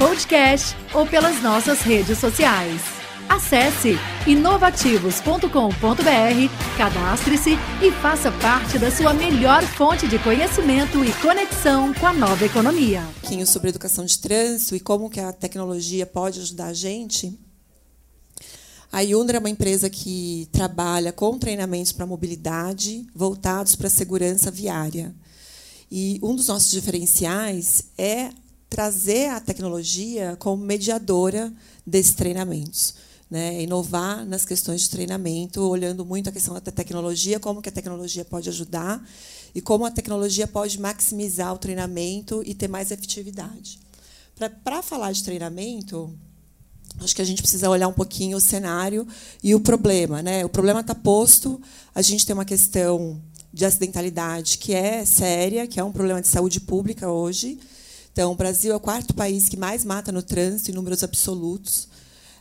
podcast ou pelas nossas redes sociais. Acesse inovativos.com.br, cadastre-se e faça parte da sua melhor fonte de conhecimento e conexão com a nova economia. Um pouquinho sobre educação de trânsito e como que a tecnologia pode ajudar a gente. A Yundra é uma empresa que trabalha com treinamentos para mobilidade voltados para a segurança viária. E um dos nossos diferenciais é trazer a tecnologia como mediadora desses treinamentos. Né, inovar nas questões de treinamento, olhando muito a questão da tecnologia, como que a tecnologia pode ajudar e como a tecnologia pode maximizar o treinamento e ter mais efetividade. Para falar de treinamento, acho que a gente precisa olhar um pouquinho o cenário e o problema. Né? O problema está posto, a gente tem uma questão de acidentalidade que é séria, que é um problema de saúde pública hoje. Então, o Brasil é o quarto país que mais mata no trânsito em números absolutos.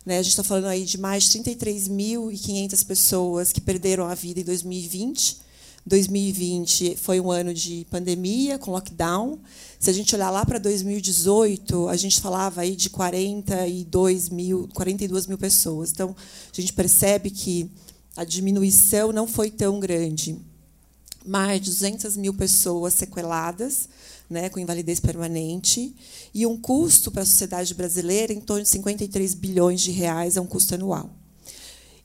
Né? A gente está falando aí de mais de 33.500 pessoas que perderam a vida em 2020 2020 foi um ano de pandemia, com lockdown. Se a gente olhar lá para 2018, a gente falava aí de 42 mil, 42 mil pessoas. Então, a gente percebe que a diminuição não foi tão grande. Mais de 200 mil pessoas sequeladas, né, com invalidez permanente, e um custo para a sociedade brasileira em torno de 53 bilhões de reais, é um custo anual.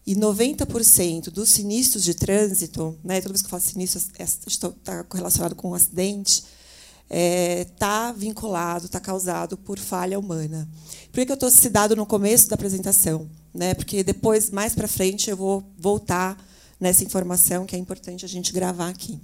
E 90% dos sinistros de trânsito, né, toda vez que eu falo sinistro, está correlacionado com um acidente, está é, tá vinculado, está causado por falha humana. Por que eu estou citado no começo da apresentação? Né, porque depois, mais para frente, eu vou voltar nessa informação que é importante a gente gravar aqui.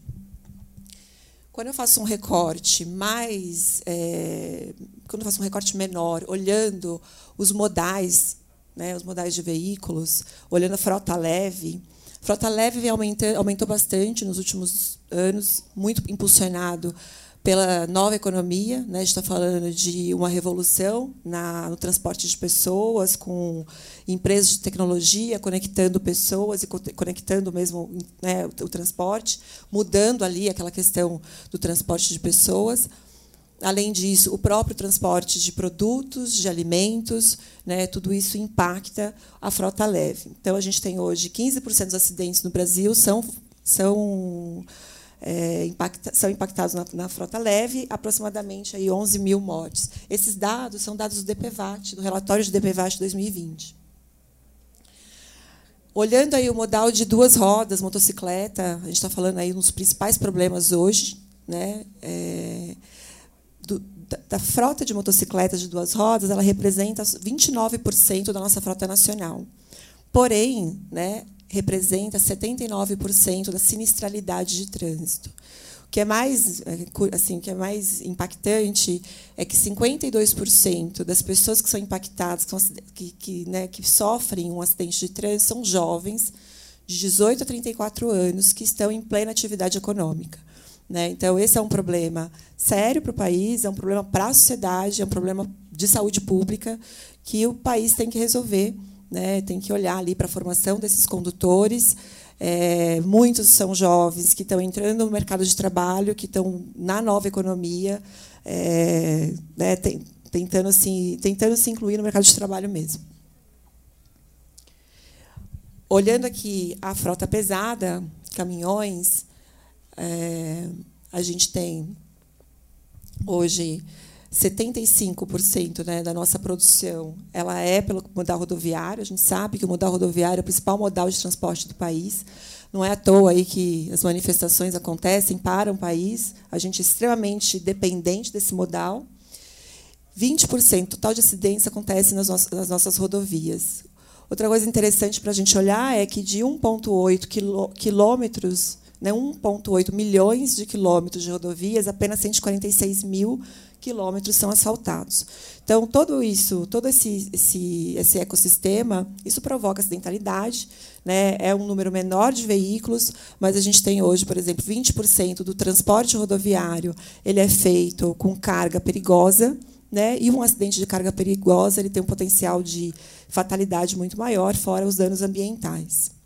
Quando eu faço um recorte mais, é, quando eu faço um recorte menor, olhando os modais né, os modais de veículos, olhando a frota leve. Frota leve aumentou, aumentou bastante nos últimos anos, muito impulsionado pela nova economia. Né? Está falando de uma revolução na, no transporte de pessoas, com empresas de tecnologia conectando pessoas e conectando mesmo né, o, o transporte, mudando ali aquela questão do transporte de pessoas. Além disso, o próprio transporte de produtos, de alimentos, né, tudo isso impacta a frota leve. Então, a gente tem hoje 15% dos acidentes no Brasil são, são, é, impacta, são impactados na, na, frota leve, aproximadamente aí 11 mil mortes. Esses dados são dados do DPVAT, do relatório de DPVAT 2020. Olhando aí o modal de duas rodas, motocicleta, a gente está falando aí dos principais problemas hoje, né? É, do, da, da, frota de motocicletas de duas rodas, ela representa 29% da nossa frota nacional. Porém, né, representa 79% da sinistralidade de trânsito. O que é mais, é, assim, que é mais impactante é que 52% das pessoas que são impactadas, que, que, né, que sofrem um acidente de trânsito, são jovens de 18 a 34 anos que estão em plena atividade econômica. Né? Então, esse é um problema sério para o país, é um problema para a sociedade, é um problema de saúde pública que o país tem que resolver, né? tem que olhar ali para a formação desses condutores. É, muitos são jovens que estão entrando no mercado de trabalho, que estão na nova economia, é, né, tem, tentando, assim, tentando se incluir no mercado de trabalho mesmo. Olhando aqui a frota pesada, caminhões, é, a gente tem hoje 75% né, da nossa produção ela é pelo modal rodoviário. A gente sabe que o modal rodoviário é o principal modal de transporte do país. Não é à toa aí que as manifestações acontecem para o país. A gente é extremamente dependente desse modal. 20% total de acidentes acontece nas, nossas, rodovias. Outra coisa interessante para a gente olhar é que de 1,8 quilômetros né, 1,8 milhões de quilômetros de rodovias, apenas 146 mil quilômetros são asfaltados. Então, todo isso, todo esse, esse, esse ecossistema, isso provoca acidentalidade. Né? É um número menor de veículos, mas a gente tem hoje, por exemplo, 20% do transporte rodoviário ele é feito com carga perigosa. Né? E um acidente de carga perigosa ele tem um potencial de fatalidade muito maior, fora os danos ambientais.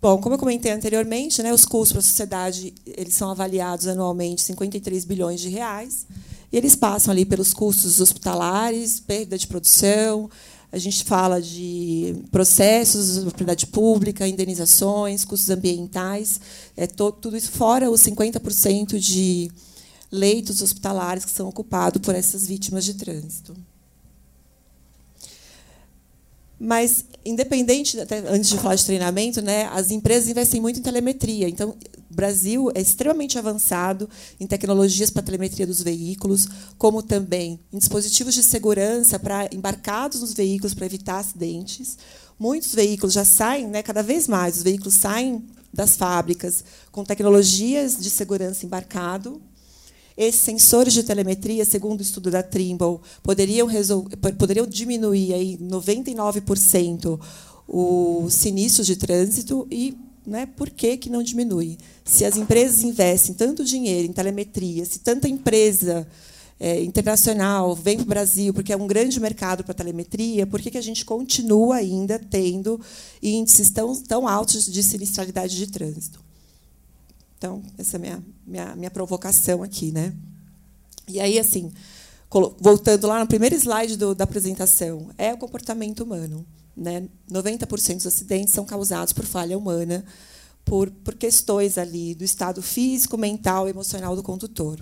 Bom, como eu comentei anteriormente, né, os custos para a sociedade eles são avaliados anualmente 53 bilhões de reais. E eles passam ali pelos custos hospitalares, perda de produção, a gente fala de processos de propriedade pública, indenizações, custos ambientais, é tudo isso fora os 50% de leitos hospitalares que são ocupados por essas vítimas de trânsito. Mas, independente, até antes de falar de treinamento, né, as empresas investem muito em telemetria. Então, o Brasil é extremamente avançado em tecnologias para telemetria dos veículos, como também em dispositivos de segurança para embarcados nos veículos para evitar acidentes. Muitos veículos já saem, né, cada vez mais, os veículos saem das fábricas com tecnologias de segurança embarcado, esses sensores de telemetria, segundo o estudo da Trimble, poderiam, poderiam diminuir aí 99% os sinistros de trânsito e né, por que, que não diminui? Se as empresas investem tanto dinheiro em telemetria, se tanta empresa é, internacional vem para o Brasil, porque é um grande mercado para telemetria, por que, que a gente continua ainda tendo índices tão, tão altos de sinistralidade de trânsito? Então, essa é a minha, minha, minha provocação aqui. Né? E aí, assim, voltando lá no primeiro slide do, da apresentação, é o comportamento humano. Né? 90% dos acidentes são causados por falha humana, por, por questões ali do estado físico, mental, emocional do condutor.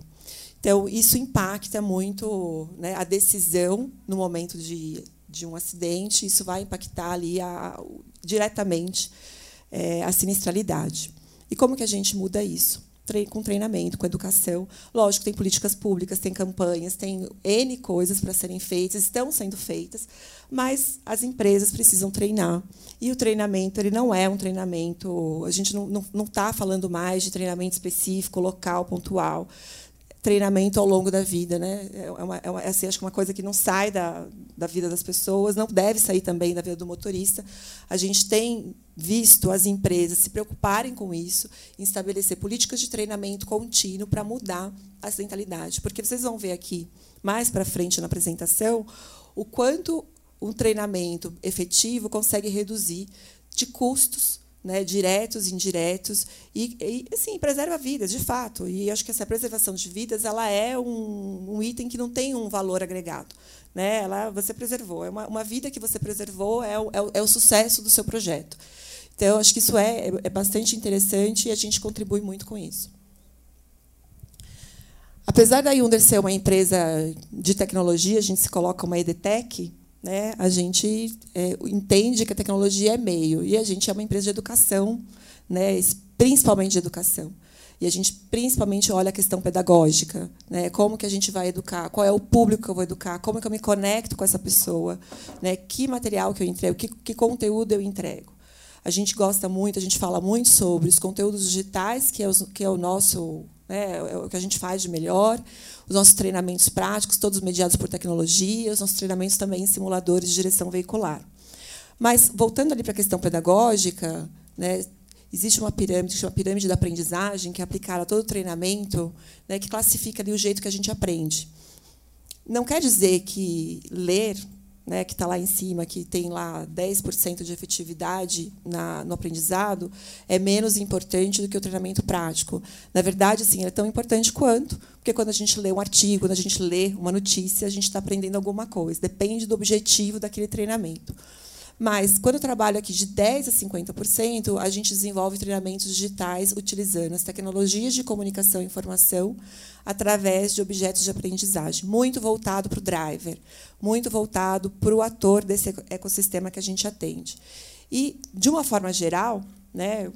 Então, isso impacta muito né, a decisão no momento de, de um acidente, isso vai impactar ali a, diretamente é, a sinistralidade. E como que a gente muda isso? Com treinamento, com educação. Lógico, tem políticas públicas, tem campanhas, tem N coisas para serem feitas, estão sendo feitas, mas as empresas precisam treinar. E o treinamento ele não é um treinamento. A gente não está falando mais de treinamento específico, local, pontual treinamento ao longo da vida, né? É uma, é uma, é assim, acho que uma coisa que não sai da, da vida das pessoas, não deve sair também da vida do motorista. A gente tem visto as empresas se preocuparem com isso, em estabelecer políticas de treinamento contínuo para mudar a acidentalidade, porque vocês vão ver aqui mais para frente na apresentação o quanto um treinamento efetivo consegue reduzir de custos né, diretos, indiretos, e, e assim, preserva vidas, de fato. E acho que essa preservação de vidas ela é um, um item que não tem um valor agregado. Né? Ela, você preservou. É uma, uma vida que você preservou, é o, é, o, é o sucesso do seu projeto. Então, acho que isso é, é bastante interessante e a gente contribui muito com isso. Apesar da Yunder ser uma empresa de tecnologia, a gente se coloca uma EDTech, né, a gente é, entende que a tecnologia é meio e a gente é uma empresa de educação, né, principalmente de educação. E a gente principalmente olha a questão pedagógica, né? Como que a gente vai educar? Qual é o público que eu vou educar? Como que eu me conecto com essa pessoa? Né? Que material que eu entrego? Que, que conteúdo eu entrego? A gente gosta muito, a gente fala muito sobre os conteúdos digitais, que é, os, que é o nosso, né, é o que a gente faz de melhor, os nossos treinamentos práticos, todos mediados por tecnologia, os nossos treinamentos também em simuladores de direção veicular. Mas, voltando ali para a questão pedagógica, né, existe uma pirâmide, que chama pirâmide da aprendizagem, que é aplicada a todo o treinamento, né, que classifica ali o jeito que a gente aprende. Não quer dizer que ler né, que está lá em cima, que tem lá 10% de efetividade na, no aprendizado, é menos importante do que o treinamento prático. Na verdade, sim, é tão importante quanto, porque quando a gente lê um artigo, quando a gente lê uma notícia, a gente está aprendendo alguma coisa. Depende do objetivo daquele treinamento. Mas, quando eu trabalho aqui de 10% a 50%, a gente desenvolve treinamentos digitais utilizando as tecnologias de comunicação e informação através de objetos de aprendizagem, muito voltado para o driver, muito voltado para o ator desse ecossistema que a gente atende. E, de uma forma geral, né,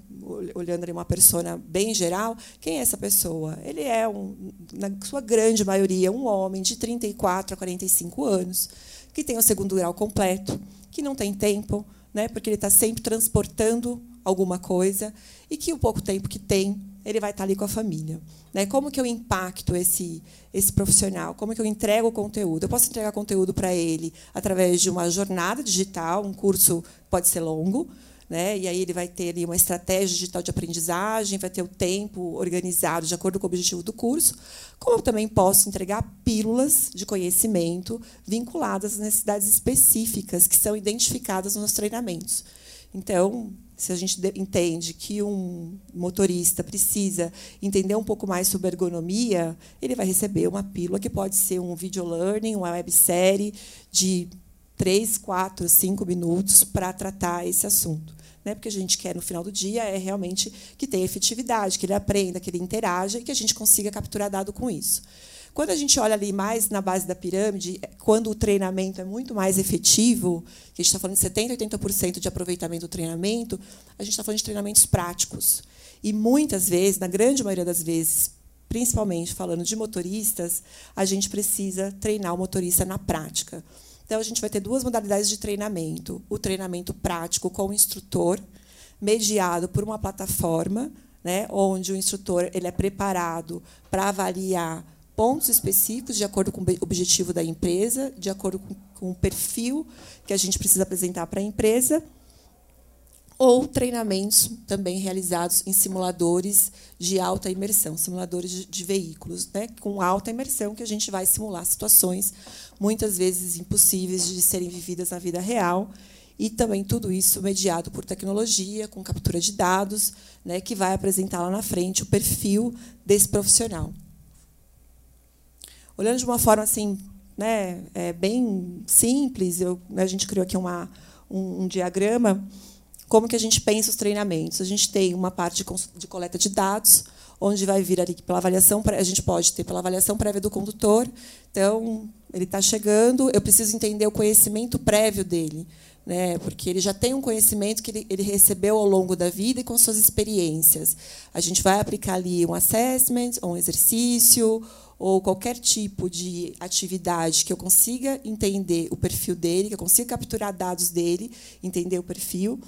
olhando ali uma persona bem geral, quem é essa pessoa? Ele é, um, na sua grande maioria, um homem de 34 a 45 anos, que tem o segundo grau completo, que não tem tempo, né, porque ele está sempre transportando alguma coisa e que o pouco tempo que tem ele vai estar ali com a família. Né? Como que eu impacto esse, esse profissional? Como que eu entrego o conteúdo? Eu posso entregar conteúdo para ele através de uma jornada digital, um curso pode ser longo, né? e aí ele vai ter ali uma estratégia digital de aprendizagem, vai ter o tempo organizado de acordo com o objetivo do curso, como eu também posso entregar pílulas de conhecimento vinculadas às necessidades específicas que são identificadas nos treinamentos. Então, se a gente entende que um motorista precisa entender um pouco mais sobre ergonomia, ele vai receber uma pílula que pode ser um video learning, uma websérie de três, quatro, cinco minutos para tratar esse assunto. Né? Porque a gente quer, no final do dia, é realmente que tenha efetividade, que ele aprenda, que ele interaja e que a gente consiga capturar dado com isso. Quando a gente olha ali mais na base da pirâmide, é, quando o treinamento é muito mais efetivo, que a gente está falando de 70%, 80% de aproveitamento do treinamento, a gente está falando de treinamentos práticos. E muitas vezes, na grande maioria das vezes, principalmente falando de motoristas, a gente precisa treinar o motorista na prática. Então, a gente vai ter duas modalidades de treinamento: o treinamento prático com o instrutor, mediado por uma plataforma, né, onde o instrutor ele é preparado para avaliar pontos específicos de acordo com o objetivo da empresa, de acordo com, com o perfil que a gente precisa apresentar para a empresa, ou treinamentos também realizados em simuladores de alta imersão, simuladores de, de veículos, né, com alta imersão, que a gente vai simular situações muitas vezes impossíveis de serem vividas na vida real, e também tudo isso mediado por tecnologia, com captura de dados, né, que vai apresentar lá na frente o perfil desse profissional. Olhando de uma forma assim, né, é, bem simples, eu, a gente criou aqui uma, um, um, diagrama, como que a gente pensa os treinamentos. A gente tem uma parte de, coleta de dados, onde vai vir ali pela avaliação, a gente pode ter pela avaliação prévia do condutor. Então, ele está chegando, eu preciso entender o conhecimento prévio dele, né? porque ele já tem um conhecimento que ele, ele recebeu ao longo da vida e com suas experiências. A gente vai aplicar ali um assessment, um exercício, ou qualquer tipo de atividade que eu consiga entender o perfil dele, que eu consiga capturar dados dele, entender o perfil.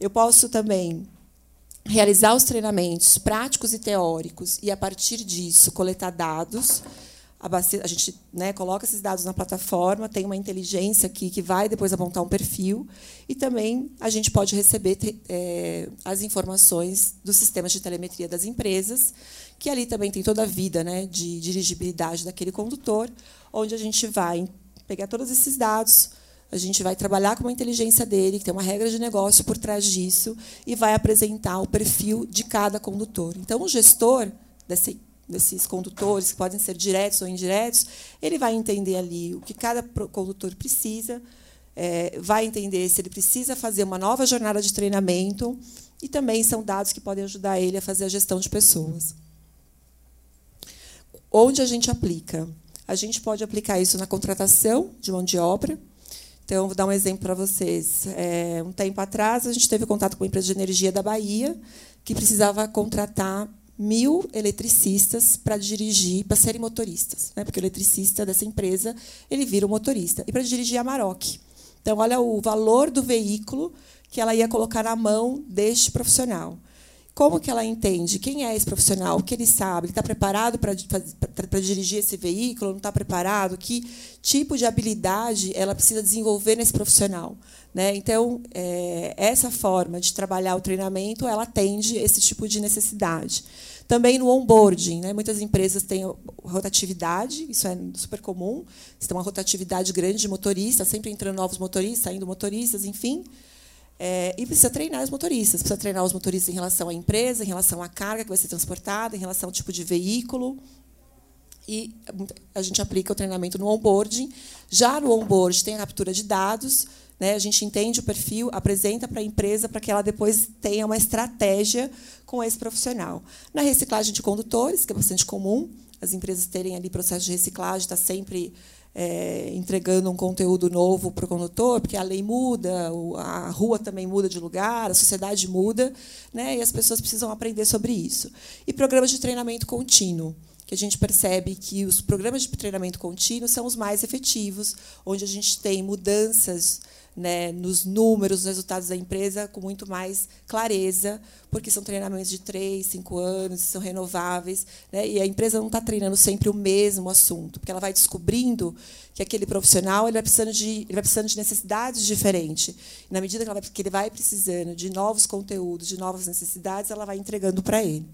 Eu posso também realizar os treinamentos práticos e teóricos e, a partir disso, coletar dados. A gente né, coloca esses dados na plataforma, tem uma inteligência aqui que vai depois apontar um perfil, e também a gente pode receber é, as informações dos sistemas de telemetria das empresas, que ali também tem toda a vida né, de dirigibilidade daquele condutor, onde a gente vai pegar todos esses dados, a gente vai trabalhar com a inteligência dele, que tem uma regra de negócio por trás disso, e vai apresentar o perfil de cada condutor. Então, o gestor desse, desses condutores, que podem ser diretos ou indiretos, ele vai entender ali o que cada condutor precisa, é, vai entender se ele precisa fazer uma nova jornada de treinamento, e também são dados que podem ajudar ele a fazer a gestão de pessoas. Onde a gente aplica? A gente pode aplicar isso na contratação de mão de obra. Então, vou dar um exemplo para vocês. É, um tempo atrás, a gente teve contato com uma empresa de energia da Bahia que precisava contratar mil eletricistas para dirigir, para serem motoristas, né? porque o eletricista dessa empresa ele vira um motorista e para dirigir a Maroc. Então, olha o valor do veículo que ela ia colocar na mão deste profissional. Como que ela entende quem é esse profissional, o que ele sabe, ele está preparado para dirigir esse veículo, não está preparado, que tipo de habilidade ela precisa desenvolver nesse profissional. Né? Então, é, essa forma de trabalhar o treinamento, ela atende esse tipo de necessidade. Também no onboarding, né? muitas empresas têm rotatividade, isso é super comum, você tem uma rotatividade grande de motoristas, sempre entrando novos motoristas, saindo motoristas, enfim. É, e precisa treinar os motoristas, precisa treinar os motoristas em relação à empresa, em relação à carga que vai ser transportada, em relação ao tipo de veículo. E a gente aplica o treinamento no onboarding. Já no onboard tem a captura de dados, né? a gente entende o perfil, apresenta para a empresa para que ela depois tenha uma estratégia com esse profissional. Na reciclagem de condutores, que é bastante comum, as empresas terem ali processo de reciclagem, está sempre é, entregando um conteúdo novo para o condutor, porque a lei muda, a rua também muda de lugar, a sociedade muda, né, e as pessoas precisam aprender sobre isso. E programas de treinamento contínuo. que a gente percebe que os programas de treinamento contínuo são os mais efetivos, onde a gente tem mudanças né, nos números, nos resultados da empresa com muito mais clareza, porque são treinamentos de três, cinco anos, são renováveis, né, e a empresa não está treinando sempre o mesmo assunto, porque ela vai descobrindo que aquele profissional ele vai precisando de, ele vai precisando de necessidades diferentes. E na medida que, vai, que ele vai precisando de novos conteúdos, de novas necessidades, ela vai entregando para ele.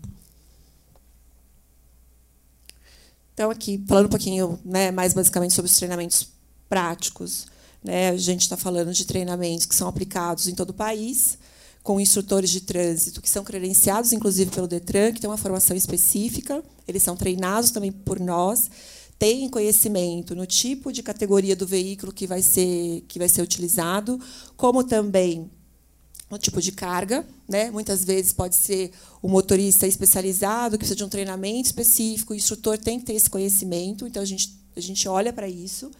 Então, aqui, falando um pouquinho né, mais basicamente sobre os treinamentos práticos. Né? A gente está falando de treinamentos que são aplicados em todo o país, com instrutores de trânsito que são credenciados, inclusive pelo Detran, que tem uma formação específica. Eles são treinados também por nós, têm conhecimento no tipo de categoria do veículo que vai ser que vai ser utilizado, como também no tipo de carga, né? Muitas vezes pode ser o motorista especializado que precisa de um treinamento específico, o instrutor tem que ter esse conhecimento, então a gente a gente olha para isso.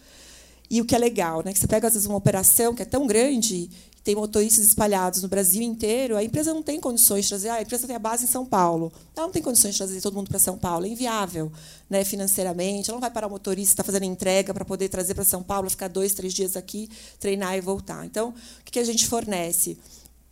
E o que é legal, né? Que você pega às vezes uma operação que é tão grande, tem motoristas espalhados no Brasil inteiro, a empresa não tem condições de trazer. Ah, a empresa tem a base em São Paulo. Ela não tem condições de trazer todo mundo para São Paulo. É inviável, né, financeiramente. Ela não vai parar o motorista está fazendo entrega para poder trazer para São Paulo, ficar dois, três dias aqui, treinar e voltar. Então, o que a gente fornece?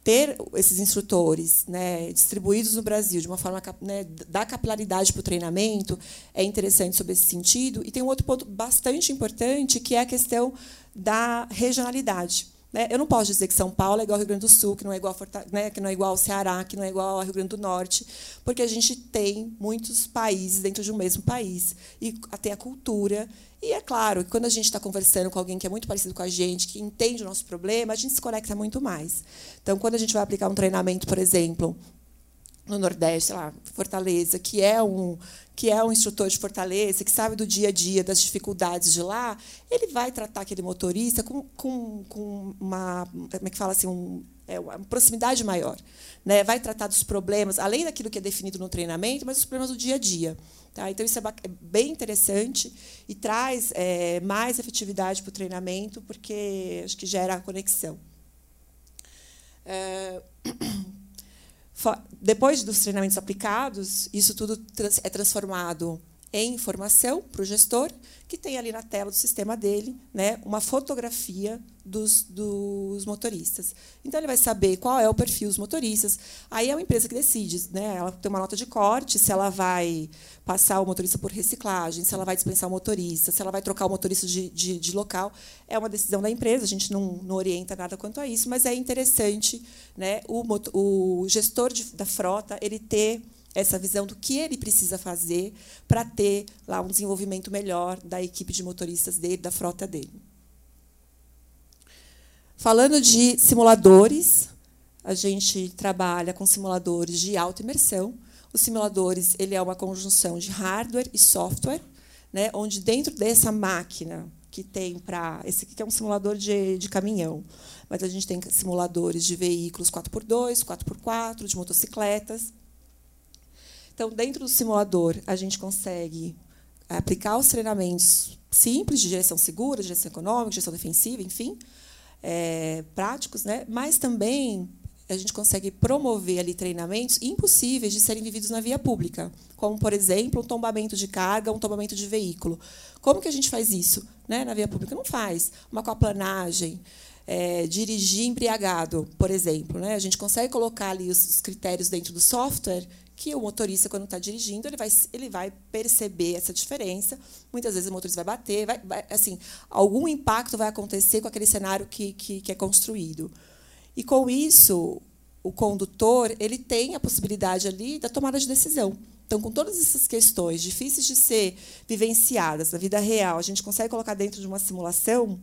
Ter esses instrutores né, distribuídos no Brasil de uma forma né, da capilaridade para o treinamento é interessante sobre esse sentido. E tem um outro ponto bastante importante que é a questão da regionalidade. Né? Eu não posso dizer que São Paulo é igual ao Rio Grande do Sul, que não é igual, né, que não é igual ao Ceará, que não é igual ao Rio Grande do Norte, porque a gente tem muitos países dentro de um mesmo país e até a cultura e é claro que quando a gente está conversando com alguém que é muito parecido com a gente, que entende o nosso problema, a gente se conecta muito mais. Então, quando a gente vai aplicar um treinamento, por exemplo, no Nordeste, sei lá, Fortaleza, que é um que é um instrutor de Fortaleza, que sabe do dia a dia, das dificuldades de lá, ele vai tratar aquele motorista com, com, com uma, como é que fala assim, um, é, uma proximidade maior. Né? Vai tratar dos problemas, além daquilo que é definido no treinamento, mas os problemas do dia a dia. Tá? Então, isso é, é bem interessante e traz é, mais efetividade para o treinamento, porque acho que gera a conexão. É... Depois dos treinamentos aplicados, isso tudo é transformado em informação para o gestor, que tem ali na tela do sistema dele né, uma fotografia dos, dos motoristas. Então, ele vai saber qual é o perfil dos motoristas. Aí é uma empresa que decide. Né, ela tem uma nota de corte, se ela vai passar o motorista por reciclagem, se ela vai dispensar o motorista, se ela vai trocar o motorista de, de, de local. É uma decisão da empresa, a gente não, não, orienta nada quanto a isso, mas é interessante né, o, o gestor de, da frota ele ter essa visão do que ele precisa fazer para ter lá um desenvolvimento melhor da equipe de motoristas dele, da frota dele. Falando de simuladores, a gente trabalha com simuladores de alta imersão. Os simuladores ele é uma conjunção de hardware e software, né, onde dentro dessa máquina que tem para esse aqui é um simulador de, de caminhão, mas a gente tem simuladores de veículos 4x2, 4x4, de motocicletas. Então, dentro do simulador, a gente consegue aplicar os treinamentos simples de direção segura, direção econômica, direção defensiva, enfim, é, práticos, né? mas também a gente consegue promover ali treinamentos impossíveis de serem vividos na via pública, como, por exemplo, um tombamento de carga, um tombamento de veículo. Como que a gente faz isso né, na via pública? Não faz. Uma aquaplanagem, é, dirigir embriagado, por exemplo. Né? A gente consegue colocar ali os critérios dentro do software que o motorista, quando está dirigindo, ele vai, ele vai perceber essa diferença. Muitas vezes o motorista vai bater, vai, vai, assim, algum impacto vai acontecer com aquele cenário que, que, que é construído. E, com isso, o condutor ele tem a possibilidade ali da tomada de decisão. Então, com todas essas questões difíceis de ser vivenciadas na vida real, a gente consegue colocar dentro de uma simulação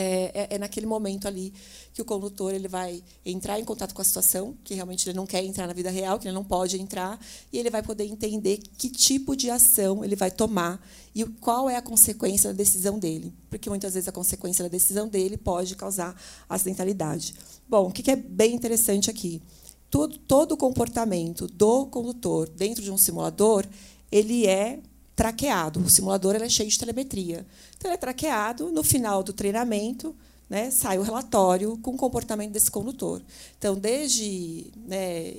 é, é, é, naquele momento ali que o condutor ele vai entrar em contato com a situação, que realmente ele não quer entrar na vida real, que ele não pode entrar, e ele vai poder entender que tipo de ação ele vai tomar e qual é a consequência da decisão dele. Porque muitas vezes a consequência da decisão dele pode causar acidentalidade. Bom, o que é bem interessante aqui? Todo, todo o comportamento do condutor dentro de um simulador ele é traqueado. O simulador é cheio de telemetria. Então, ele é traqueado. No final do treinamento, né, sai o relatório com o comportamento desse condutor. Então, desde né,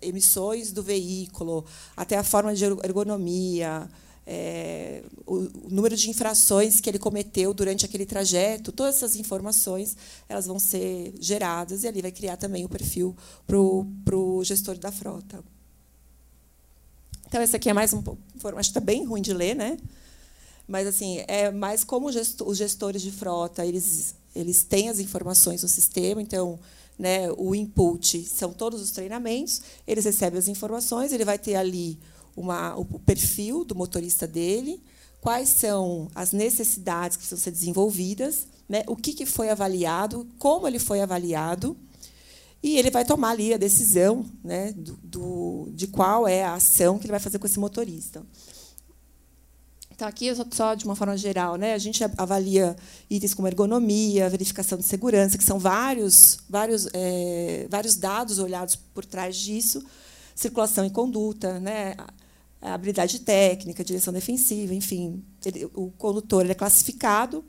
emissões do veículo até a forma de ergonomia, é, o, o, número de infrações que ele cometeu durante aquele trajeto, todas essas informações elas vão ser geradas e ali vai criar também o perfil para o gestor da frota. Então, esse aqui é mais um pouco. Acho que está bem ruim de ler, né? Mas assim, é mais como os gestores de frota, eles, eles têm as informações no sistema, então né, o input são todos os treinamentos, eles recebem as informações, ele vai ter ali uma, o perfil do motorista dele, quais são as necessidades que precisam ser desenvolvidas, né, o que, que foi avaliado, como ele foi avaliado, e ele vai tomar ali a decisão né, do, do, de qual é a ação que ele vai fazer com esse motorista. Então, aqui, só de uma forma geral, né, a gente avalia itens como ergonomia, verificação de segurança, que são vários, vários, é, vários dados olhados por trás disso, circulação e conduta, né, habilidade técnica, direção defensiva, enfim. Ele, o condutor é classificado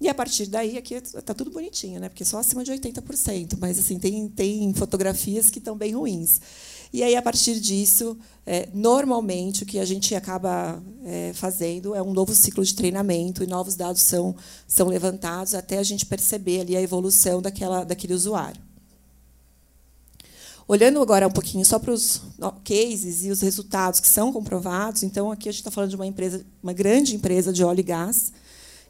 e a partir daí aqui está tudo bonitinho, né? Porque só acima de 80%, mas assim tem tem fotografias que estão bem ruins. E aí a partir disso, é, normalmente o que a gente acaba é, fazendo é um novo ciclo de treinamento e novos dados são são levantados até a gente perceber ali a evolução daquela daquele usuário. Olhando agora um pouquinho só para os cases e os resultados que são comprovados, então aqui a gente está falando de uma empresa, uma grande empresa de óleo e gás,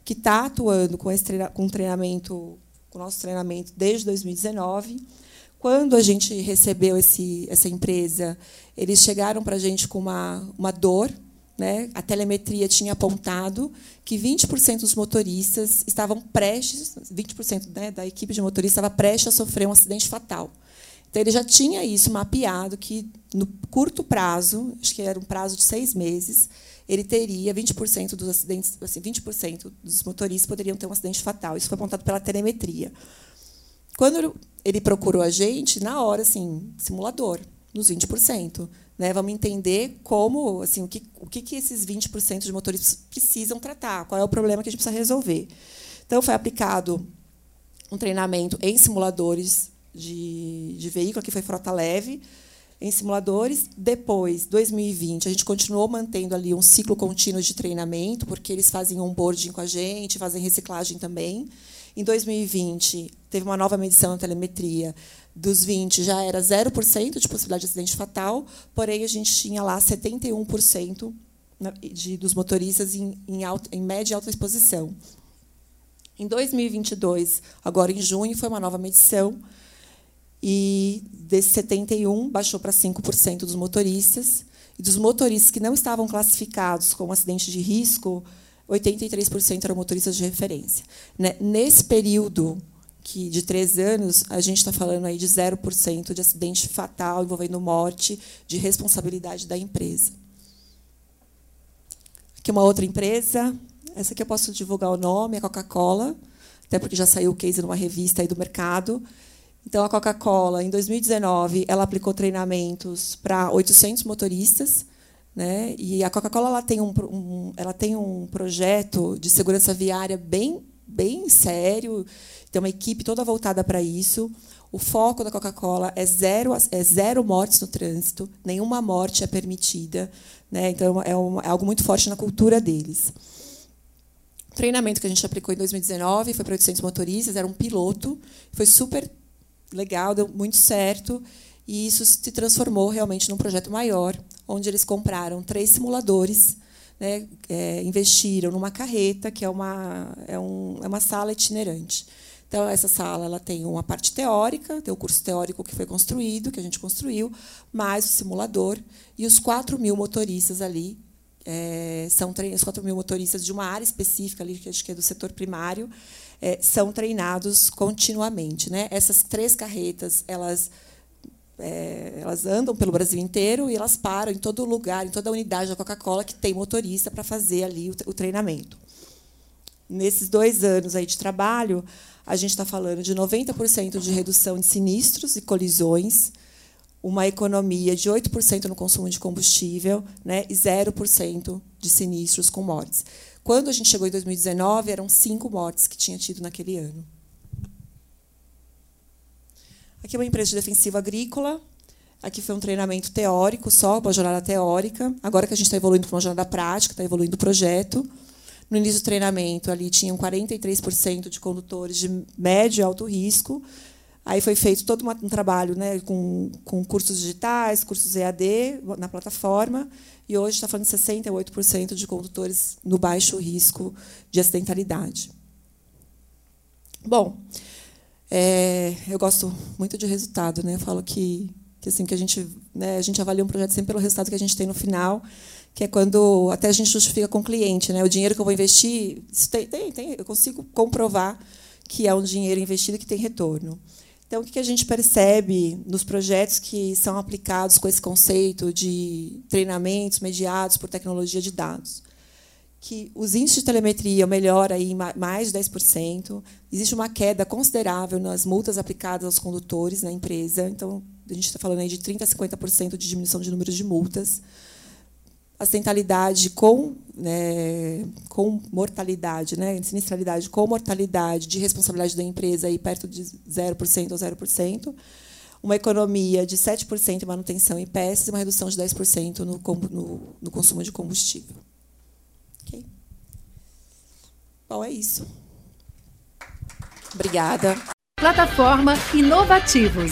que está atuando com, esse com treinamento, com o nosso treinamento desde 2019. Quando a gente recebeu esse, essa empresa, eles chegaram para a gente com uma, uma dor. Né? A telemetria tinha apontado que 20% dos motoristas estavam prestes, 20% né, da equipe de motoristas estava prestes a sofrer um acidente fatal. Então, ele já tinha isso mapeado, que no curto prazo, acho que era um prazo de seis meses, ele teria 20% dos acidentes, assim, 20% dos motoristas poderiam ter um acidente fatal. Isso foi apontado pela telemetria. Quando ele procurou a gente, na hora, assim, simulador, nos 20%. Né? Vamos entender como, assim, o que, o que, que esses 20% de motoristas precisam tratar, qual é o problema que a gente precisa resolver. Então, foi aplicado um treinamento em simuladores de, de veículo, que foi frota leve, em simuladores. Depois, 2020, a gente continuou mantendo ali um ciclo contínuo de treinamento, porque eles fazem onboarding com a gente, fazem reciclagem também. Em 2020, teve uma nova medição na telemetria. Dos 20, já era 0% de possibilidade de acidente fatal, porém, a gente tinha lá 71% de, dos motoristas em, em, em média e alta exposição. Em 2022, agora em junho, foi uma nova medição, e desse 71 baixou para 5% dos motoristas. E dos motoristas que não estavam classificados como acidente de risco, 83% eram motoristas de referência. Né? Nesse período que de três anos, a gente está falando aí de 0% de acidente fatal envolvendo morte de responsabilidade da empresa. Aqui uma outra empresa, essa aqui eu posso divulgar o nome, a Coca-Cola, até porque já saiu o case numa revista aí do mercado. Então, a Coca-Cola, em 2019, ela aplicou treinamentos para 800 motoristas. Né? E a Coca-Cola ela tem, um, um, ela tem um projeto de segurança viária bem, bem sério, tem uma equipe toda voltada para isso. O foco da Coca-Cola é zero, é zero mortes no trânsito, nenhuma morte é permitida. Né? Então, é, um, é algo muito forte na cultura deles. O treinamento que a gente aplicou em 2019 foi para 800 motoristas, era um piloto, foi super legal, deu muito certo. E isso se transformou realmente num projeto maior, onde eles compraram três simuladores, né, é, investiram numa carreta, que é uma, é, um, é uma sala itinerante. Então, essa sala ela tem uma parte teórica, tem o curso teórico que foi construído, que a gente construiu, mais o simulador, e os 4 mil motoristas ali, é, são os 4 mil motoristas de uma área específica, ali, que acho que é do setor primário, é, são treinados continuamente. Né? Essas três carretas, elas, é, elas andam pelo Brasil inteiro e elas param em todo lugar, em toda unidade da Coca-Cola que tem motorista para fazer ali o treinamento. Nesses dois anos aí de trabalho, a gente está falando de 90% de redução de sinistros e colisões, uma economia de 8% no consumo de combustível né, e 0% de sinistros com mortes. Quando a gente chegou em 2019, eram cinco mortes que tinha tido naquele ano. Aqui é uma empresa de defensiva agrícola. Aqui foi um treinamento teórico só, uma jornada teórica. Agora que a gente está evoluindo para uma jornada prática, está evoluindo o projeto. No início do treinamento, ali tinham 43% de condutores de médio e alto risco Aí foi feito todo um trabalho né, com, com cursos digitais, cursos EAD na plataforma, e hoje está falando de 68% de condutores no baixo risco de acidentalidade. Bom, é, eu gosto muito de resultado, né? Eu falo que, que assim que a gente, né, a gente avalia um projeto sempre pelo resultado que a gente tem no final, que é quando até a gente justifica com o cliente, né? O dinheiro que eu vou investir, tem, tem, tem, eu consigo comprovar que é um dinheiro investido que tem retorno. Então, o que a gente percebe nos projetos que são aplicados com esse conceito de treinamentos mediados por tecnologia de dados? Que os índices de telemetria melhoram em mais de 10%, existe uma queda considerável nas multas aplicadas aos condutores na empresa, então a gente está falando aí de 30% a 50% de diminuição de número de multas acidentalidade com, né, com mortalidade, né, sinistralidade com mortalidade de responsabilidade da empresa aí perto de 0% ou 0%, uma economia de 7% em manutenção e peças e uma redução de 10% no, no, no consumo de combustível. Okay? Bom, é isso. Obrigada. Plataforma Inovativos.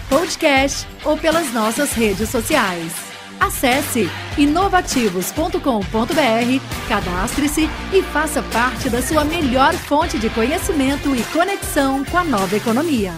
podcast ou pelas nossas redes sociais. Acesse inovativos.com.br, cadastre-se e faça parte da sua melhor fonte de conhecimento e conexão com a nova economia.